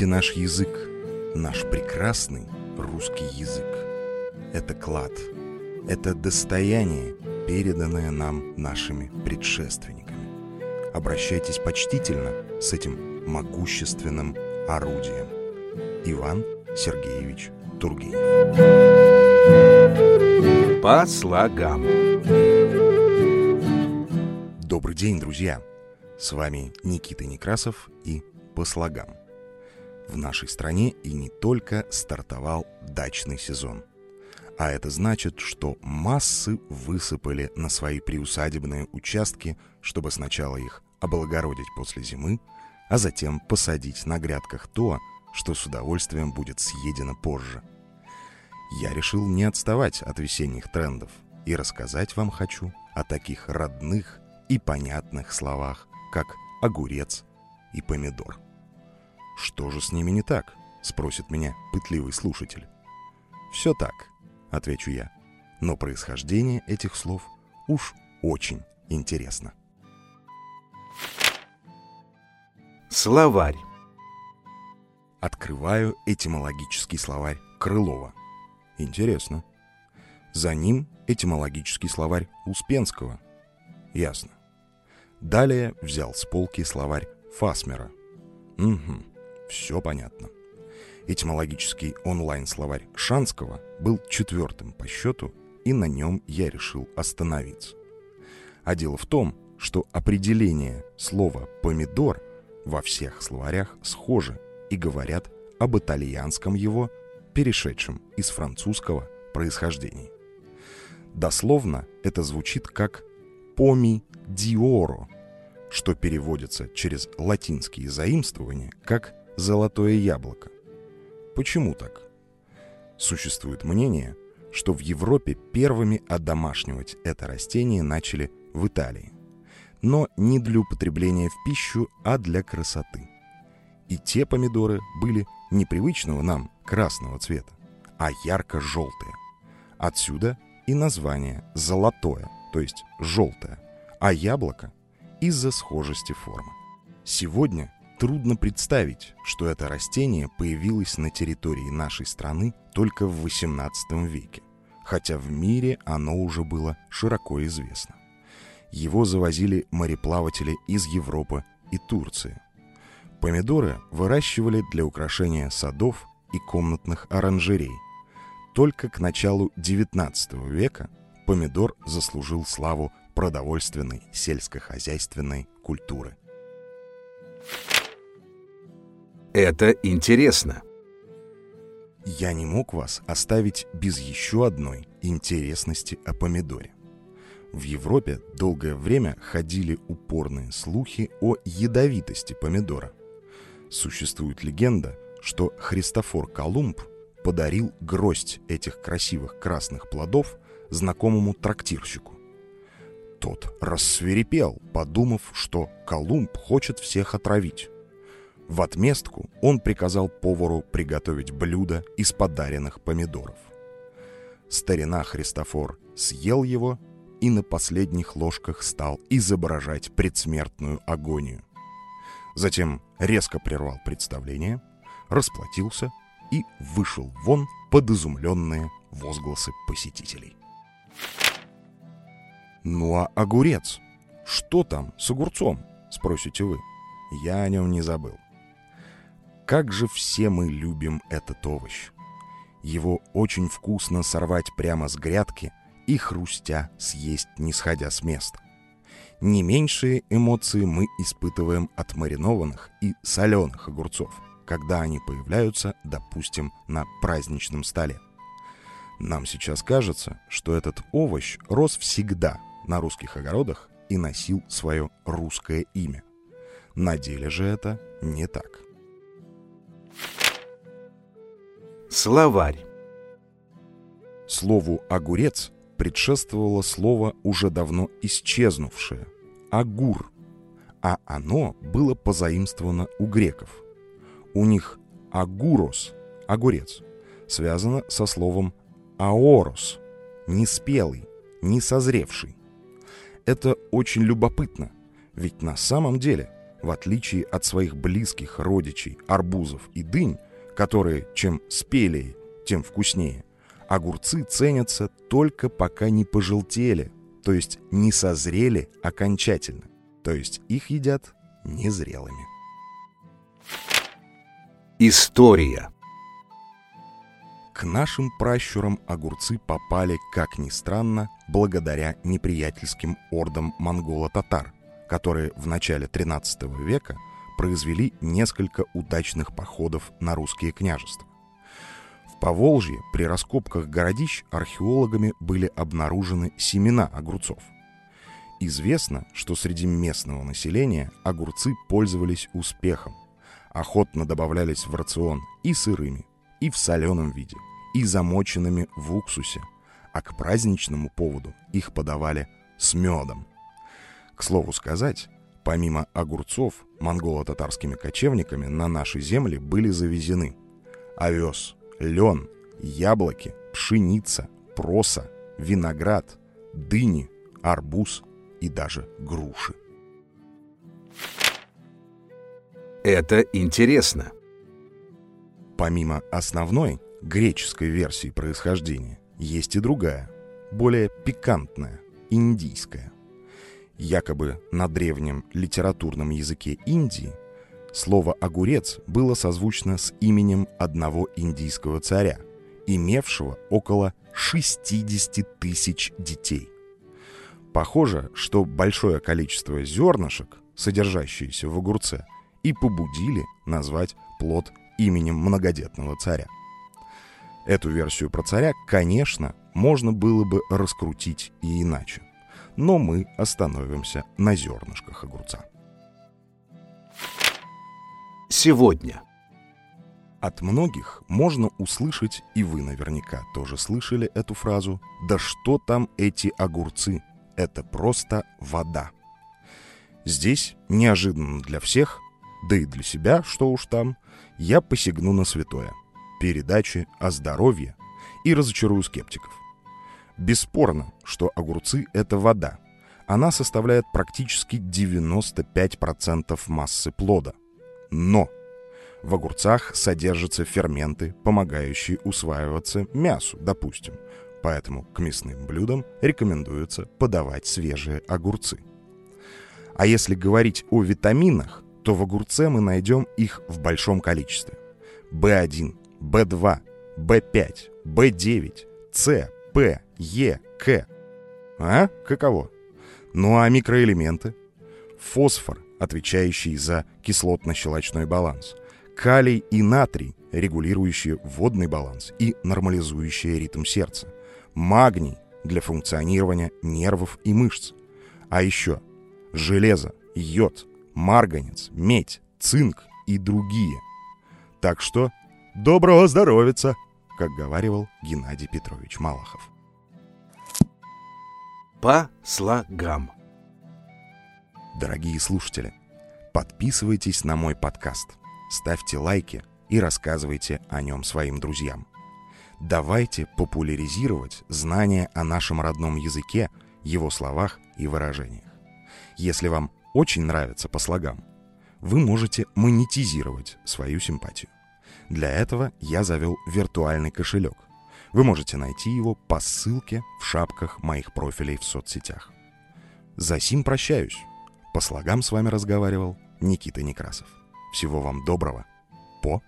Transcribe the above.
Цените наш язык, наш прекрасный русский язык. Это клад, это достояние, переданное нам нашими предшественниками. Обращайтесь почтительно с этим могущественным орудием. Иван Сергеевич Тургенев. По слогам. Добрый день, друзья! С вами Никита Некрасов и «По слогам». В нашей стране и не только стартовал дачный сезон. А это значит, что массы высыпали на свои приусадебные участки, чтобы сначала их облагородить после зимы, а затем посадить на грядках то, что с удовольствием будет съедено позже. Я решил не отставать от весенних трендов и рассказать вам хочу о таких родных и понятных словах, как огурец и помидор. «Что же с ними не так?» — спросит меня пытливый слушатель. «Все так», — отвечу я, но происхождение этих слов уж очень интересно. Словарь. Открываю этимологический словарь Крылова. Интересно. За ним этимологический словарь Успенского. Ясно. Далее взял с полки словарь Фасмера. Угу, все понятно. Этимологический онлайн-словарь Шанского был четвертым по счету, и на нем я решил остановиться. А дело в том, что определение слова «помидор» во всех словарях схожи и говорят об итальянском его, перешедшем из французского происхождения. Дословно это звучит как «поми диоро», что переводится через латинские заимствования как «золотое яблоко». Почему так? Существует мнение, что в Европе первыми одомашнивать это растение начали в Италии. Но не для употребления в пищу, а для красоты. И те помидоры были непривычного нам красного цвета, а ярко-желтые. Отсюда и название «золотое», то есть «желтое», а яблоко из-за схожести формы. Сегодня трудно представить, что это растение появилось на территории нашей страны только в XVIII веке, хотя в мире оно уже было широко известно. Его завозили мореплаватели из Европы и Турции. Помидоры выращивали для украшения садов и комнатных оранжерей. Только к началу XIX века помидор заслужил славу продовольственной сельскохозяйственной культуры. Это интересно. Я не мог вас оставить без еще одной интересности о помидоре. В Европе долгое время ходили упорные слухи о ядовитости помидора. Существует легенда, что Христофор Колумб подарил гроздь этих красивых красных плодов знакомому трактирщику. Тот рассверепел, подумав, что Колумб хочет всех отравить. В отместку он приказал повару приготовить блюдо из подаренных помидоров. Старина Христофор съел его и на последних ложках стал изображать предсмертную агонию. Затем резко прервал представление, расплатился и вышел вон под изумленные возгласы посетителей. Ну а огурец? Что там с огурцом? Спросите вы. Я о нем не забыл. Как же все мы любим этот овощ. Его очень вкусно сорвать прямо с грядки и хрустя съесть, не сходя с места. Не меньшие эмоции мы испытываем от маринованных и соленых огурцов, когда они появляются, допустим, на праздничном столе. Нам сейчас кажется, что этот овощ рос всегда – на русских огородах и носил свое русское имя. На деле же это не так. Словарь. Слову «огурец» предшествовало слово, уже давно исчезнувшее – «агур», а оно было позаимствовано у греков. У них «агурос» – «огурец» связано со словом «аорос» – «неспелый», «несозревший». Это очень любопытно, ведь на самом деле в отличие от своих близких родичей арбузов и дынь, которые чем спелее, тем вкуснее, огурцы ценятся только пока не пожелтели, то есть не созрели окончательно, то есть их едят незрелыми. История. К нашим пращурам огурцы попали, как ни странно, благодаря неприятельским ордам монголо-татар, которые в начале XIII века произвели несколько удачных походов на русские княжества. В Поволжье при раскопках городищ археологами были обнаружены семена огурцов. Известно, что среди местного населения огурцы пользовались успехом, охотно добавлялись в рацион и сырыми, и в соленом виде – и замоченными в уксусе, а к праздничному поводу их подавали с медом. К слову сказать, помимо огурцов, монголо-татарскими кочевниками на наши земли были завезены овес, лен, яблоки, пшеница, проса, виноград, дыни, арбуз и даже груши. Это интересно. Помимо основной, греческой версии происхождения есть и другая, более пикантная, индийская. Якобы на древнем литературном языке Индии слово «огурец» было созвучно с именем одного индийского царя, имевшего около 60 тысяч детей. Похоже, что большое количество зернышек, содержащиеся в огурце, и побудили назвать плод именем многодетного царя. Эту версию про царя, конечно, можно было бы раскрутить и иначе. Но мы остановимся на зернышках огурца. Сегодня. От многих можно услышать, и вы наверняка тоже слышали эту фразу, «Да что там эти огурцы? Это просто вода». Здесь, неожиданно для всех, да и для себя, что уж там, я посягну на святое передачи о здоровье и разочарую скептиков. Бесспорно, что огурцы – это вода. Она составляет практически 95% массы плода. Но в огурцах содержатся ферменты, помогающие усваиваться мясу, допустим. Поэтому к мясным блюдам рекомендуется подавать свежие огурцы. А если говорить о витаминах, то в огурце мы найдем их в большом количестве. В1, Б2, Б5, Б9, С, П, Е, К. А? Каково? Ну а микроэлементы? Фосфор, отвечающий за кислотно-щелочной баланс. Калий и натрий, регулирующие водный баланс и нормализующие ритм сердца. Магний для функционирования нервов и мышц. А еще железо, йод, марганец, медь, цинк и другие. Так что Доброго здоровица, как говаривал Геннадий Петрович Малахов. По слогам. Дорогие слушатели, подписывайтесь на мой подкаст, ставьте лайки и рассказывайте о нем своим друзьям. Давайте популяризировать знания о нашем родном языке, его словах и выражениях. Если вам очень нравится по слогам, вы можете монетизировать свою симпатию. Для этого я завел виртуальный кошелек. Вы можете найти его по ссылке в шапках моих профилей в соцсетях. За сим прощаюсь. По слогам с вами разговаривал Никита Некрасов. Всего вам доброго. По